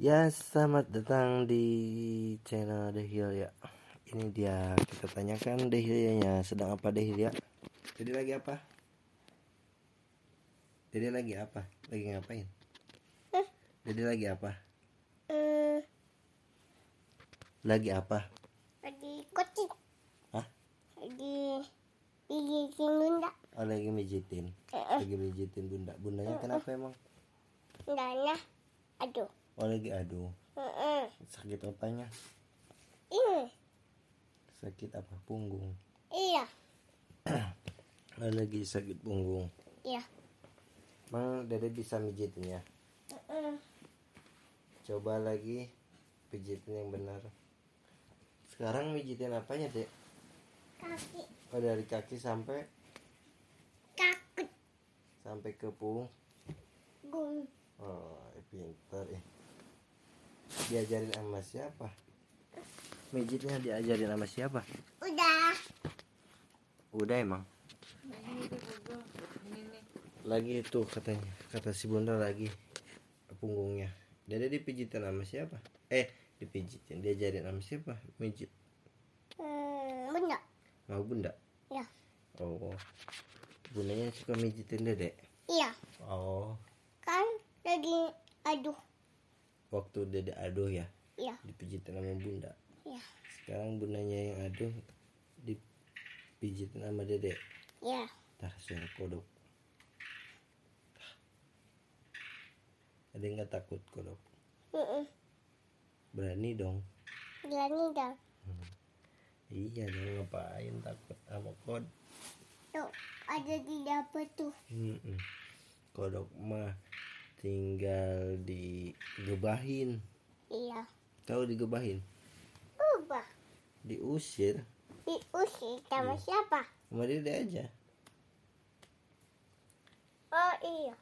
Ya, selamat datang di channel Dehil ya. Ini dia kita tanyakan Dehilnya sedang apa Dehil ya? Jadi lagi apa? Jadi lagi apa? Lagi ngapain? Jadi lagi apa? Eh, Lagi apa? lagi kucing. Hah? Lagi pijitin bunda. Oh, lagi mijitin. Eh, Lagi mijitin bunda. Bundanya kenapa emang? Dana. Aduh. Oh, lagi aduh. Sakit apanya? Ini. Sakit apa? Punggung. Iya. Oh, lagi sakit punggung. Iya. Mang Dede bisa mijitin ya? Coba lagi pijitin yang benar. Sekarang mijitin apanya, Dek? Kaki. Oh, dari kaki sampai Takut. sampai ke punggung. Gung. Oh, pintar ya. Diajarin sama siapa? Mijitnya diajarin sama siapa? Udah. Udah emang. Lagi itu katanya, kata si Bunda lagi punggungnya. Dede dipijitin sama siapa? Eh, dipijitin, diajarin sama siapa? Mijit. Hmm, bunda. Mau Bunda? Iya. Oh. Bundanya suka mijitin Dede. Iya. Oh, Kan lagi aduh. Waktu Dede aduh ya, Iya. dipijitin sama Bunda. Iya. Sekarang bundanya yang aduh dipijitin sama Dede. Iya. Tah suara kodok. Tah. Ada nggak takut kodok? Mm-mm. Berani dong. Berani dong. Iya dong ngapain takut sama kod? Tuh. Ada di dapur tuh. Mm-mm. Kodok mah tinggal digebahin. Iya. Tahu digebahin? Ubah. Diusir. Diusir sama siapa? Sama Dede aja. Oh iya.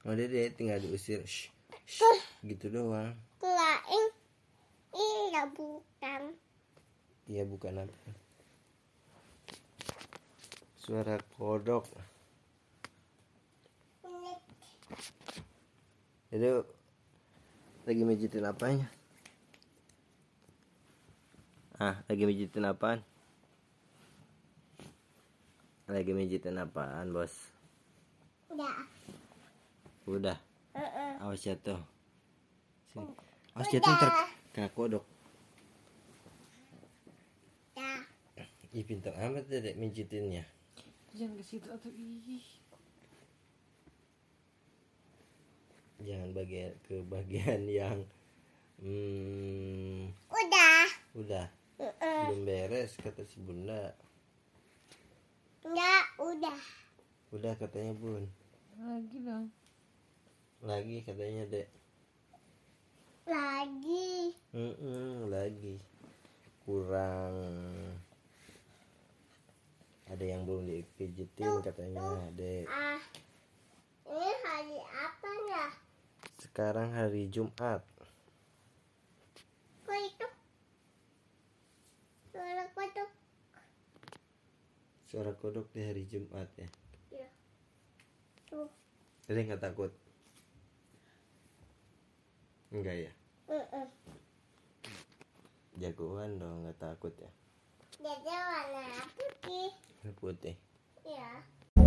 Sama Dede tinggal diusir. Shh, shh, gitu doang. Kirain. Iya bukan. Iya bukan apa. Suara kodok. Ini Itu lagi mijitin apanya? Ah, lagi mijitin apaan? Lagi mijitin apaan, Bos? Udah. Udah, Heeh. awas jatuh. Sini. Awas jatuh ntar kena kodok. Ih, pintar amat dedek mijitinnya. Jangan ke situ atau ih. Jangan bagian ke bagian yang hmm, Udah. udah Heeh. belum beres kata si Bunda. Enggak, udah. Udah katanya Bun. Lagi dong. Lagi katanya, Dek. Lagi. Mm-mm, lagi kurang ada yang belum dipijitin katanya dek Ah. Sekarang hari Jumat itu? Suara kodok. suara kodok di hari Jumat ya Ya. Tuh. jadi nggak takut enggak ya Heeh. jagoan dong nggak takut ya Jadi warna putih. Putih.